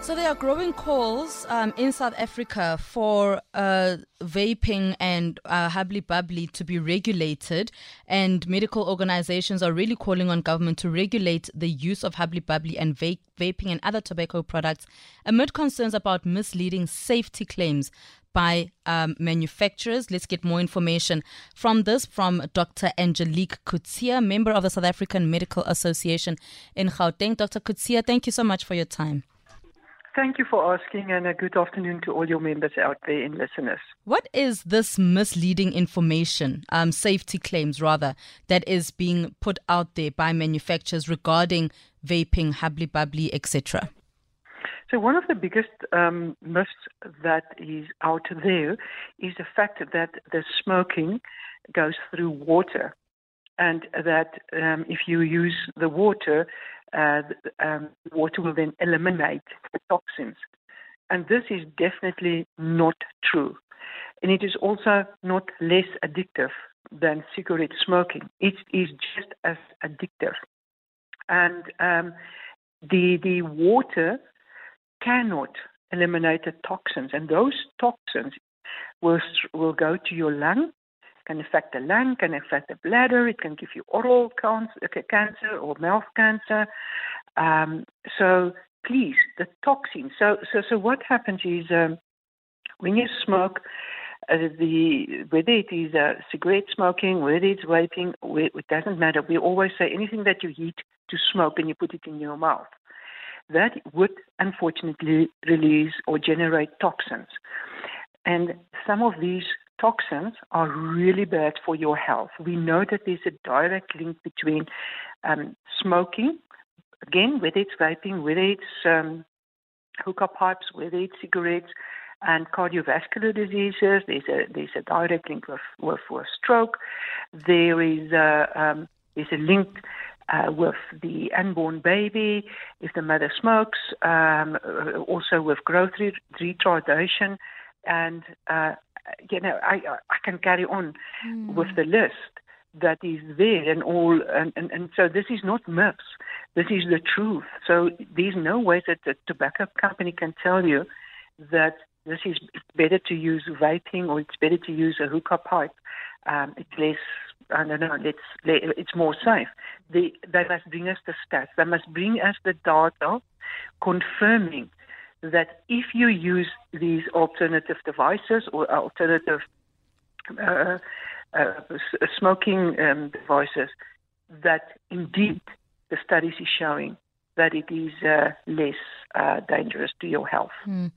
So there are growing calls um, in South Africa for uh, vaping and uh, hubbly bubbly to be regulated, and medical organizations are really calling on government to regulate the use of hubbly bubbly and vape, vaping and other tobacco products amid concerns about misleading safety claims by um, manufacturers. Let's get more information from this from Dr. Angelique Coetzee, member of the South African Medical Association in Gauteng. Dr. Coetzee, thank you so much for your time. Thank you for asking, and a good afternoon to all your members out there and listeners. What is this misleading information, um, safety claims rather, that is being put out there by manufacturers regarding vaping, hubbly bubbly, etc.? So, one of the biggest um, myths that is out there is the fact that the smoking goes through water, and that um, if you use the water, uh, um, water will then eliminate the toxins. And this is definitely not true. And it is also not less addictive than cigarette smoking. It is just as addictive. And um, the, the water cannot eliminate the toxins, and those toxins will, will go to your lung can affect the lung, can affect the bladder, it can give you oral cancer or mouth cancer. Um, so please, the toxins. So, so, so what happens is um, when you smoke, uh, the whether it is uh, cigarette smoking, whether it's vaping, it doesn't matter. We always say anything that you heat to smoke and you put it in your mouth, that would unfortunately release or generate toxins. And some of these toxins are really bad for your health. We know that there's a direct link between um, smoking, again, whether it's vaping, whether it's um, hookah pipes, whether it's cigarettes, and cardiovascular diseases. There's a there's a direct link with with, with stroke. There is a um, there's a link uh, with the unborn baby if the mother smokes. Um, also with growth retardation and uh, you know, I I can carry on mm. with the list that is there and all and, and, and so this is not myths. This is the truth. So there's no way that the tobacco company can tell you that this is better to use vaping or it's better to use a hookah pipe. Um, it's less I don't know, let's, it's more safe. They, they must bring us the stats. They must bring us the data confirming that if you use these alternative devices or alternative uh, uh, smoking um, devices, that indeed the studies is showing that it is uh, less uh, dangerous to your health. Mm.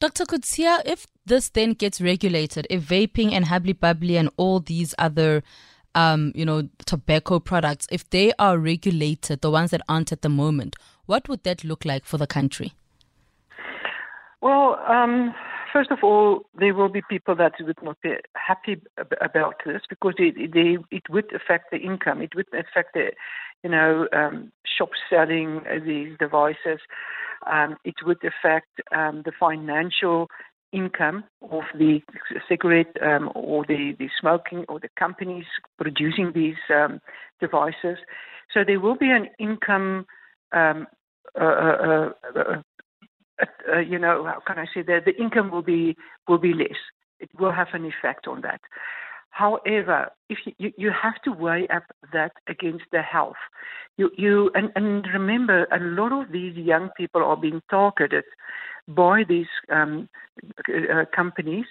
Dr. Coetzee, if this then gets regulated, if vaping and hubbly bubbly and all these other um, you know, tobacco products, if they are regulated, the ones that aren't at the moment, what would that look like for the country? Well, um, first of all, there will be people that would not be happy about this because it, they, it would affect the income. It would affect the, you know, um, shops selling these devices. Um, it would affect um, the financial income of the cigarette um, or the, the smoking or the companies producing these um, devices. So there will be an income um, uh, uh, uh, uh, you know, how can I say that the income will be will be less. It will have an effect on that. However, if you, you, have to weigh up that against the health, you you and, and remember a lot of these young people are being targeted by these um, uh, companies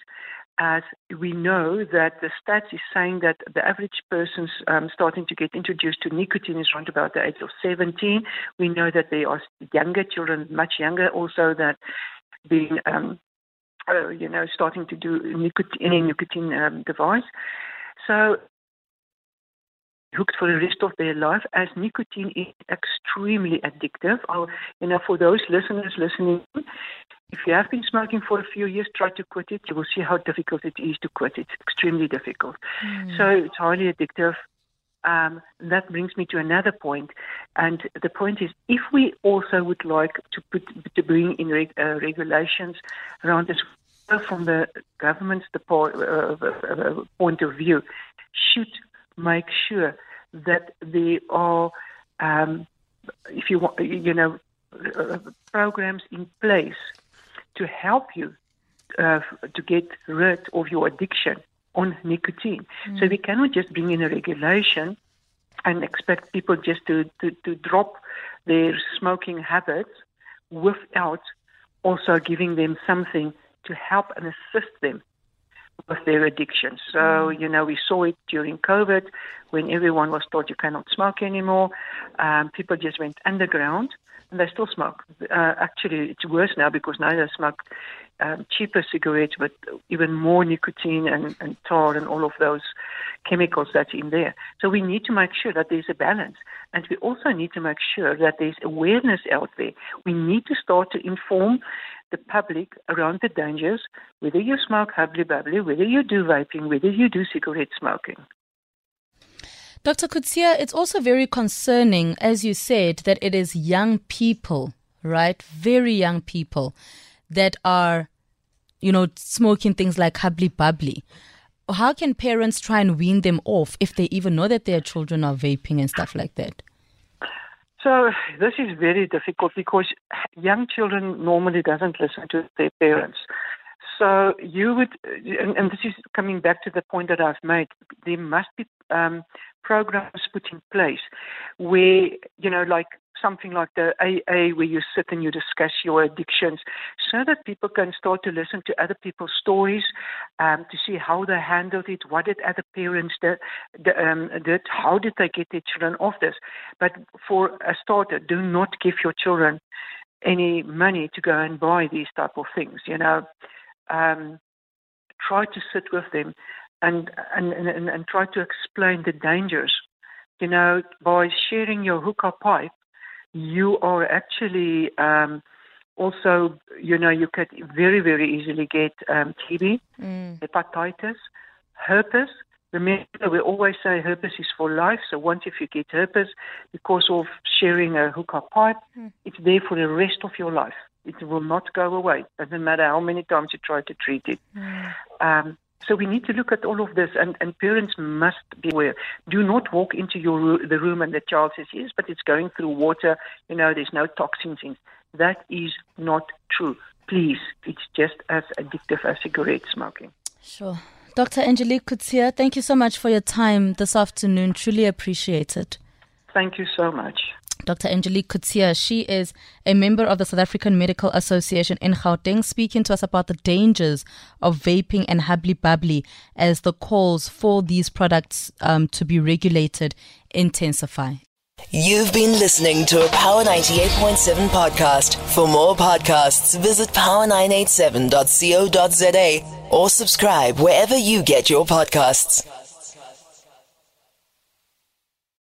as we know that the stats is saying that the average person's um, starting to get introduced to nicotine is around about the age of 17. We know that there are younger children, much younger also, that being, um, uh, you know, starting to do nicotine, any nicotine um, device. So hooked for the rest of their life as nicotine is extremely addictive. I'll, you know, for those listeners listening, if you have been smoking for a few years, try to quit it. You will see how difficult it is to quit. It's extremely difficult. Mm. So it's highly addictive. um, that brings me to another point, and the point is, if we also would like to put to bring in reg, uh, regulations around this from the government's deport, uh, uh, point of view, should make sure that there are, um, if you want, you know, uh, programs in place to help you uh, to get rid of your addiction on nicotine. Mm. So we cannot just bring in a regulation and expect people just to, to, to drop their smoking habits without also giving them something to help and assist them with their addiction. So, mm. you know, we saw it during COVID when everyone was told you cannot smoke anymore. Um, people just went underground and they still smoke. Uh, actually, it's worse now because now they smoke um, cheaper cigarettes with even more nicotine and, and tar and all of those chemicals that's in there. So we need to make sure that there's a balance. And we also need to make sure that there's awareness out there. We need to start to inform the public around the dangers, whether you smoke hubbly bubbly, whether you do vaping, whether you do cigarette smoking. Dr. Coetzee, it's also very concerning, as you said, that it is young people, right? Very young people that are, you know, smoking things like hubbly bubbly. How can parents try and wean them off if they even know that their children are vaping and stuff like that? So this is very difficult because young children normally doesn't listen to their parents. So you would, and, and, this is coming back to the point that I've made. There must be um, programs put in place where you know, like something like the AA, where you sit and you discuss your addictions, so that people can start to listen to other people's stories, um, to see how they handled it, what did other parents did, um, did, how did they get their children off this. But for a starter, do not give your children any money to go and buy these type of things. You know, um, try to sit with them and, and, and, and try to explain the dangers. You know, by sharing your hookah pipe, you are actually um, also, you know, you could very, very easily get um, TB, mm. hepatitis, herpes. Remember, we always say herpes is for life. So once if you get herpes because of sharing a hookah pipe, mm. it's there for the rest of your life. It will not go away. Doesn't matter how many times you try to treat it. Mm. Um, so we need to look at all of this, and, and parents must be aware. Do not walk into your the room and the child says yes, but it's going through water. You know, there's no toxins in. That is not true. Please, it's just as addictive as cigarette smoking. Sure. Dr. Angelique Coetzee, thank you so much for your time this afternoon. Truly appreciate it. Thank you so much. Dr. Angelique Coetzee. She is a member of the South African Medical Association in Gauteng, speaking to us about the dangers of vaping and hubbly bubbly as the calls for these products um, to be regulated intensify. You've been listening to a Power 98.7 podcast. For more podcasts, visit power987.co.za or subscribe wherever you get your podcasts.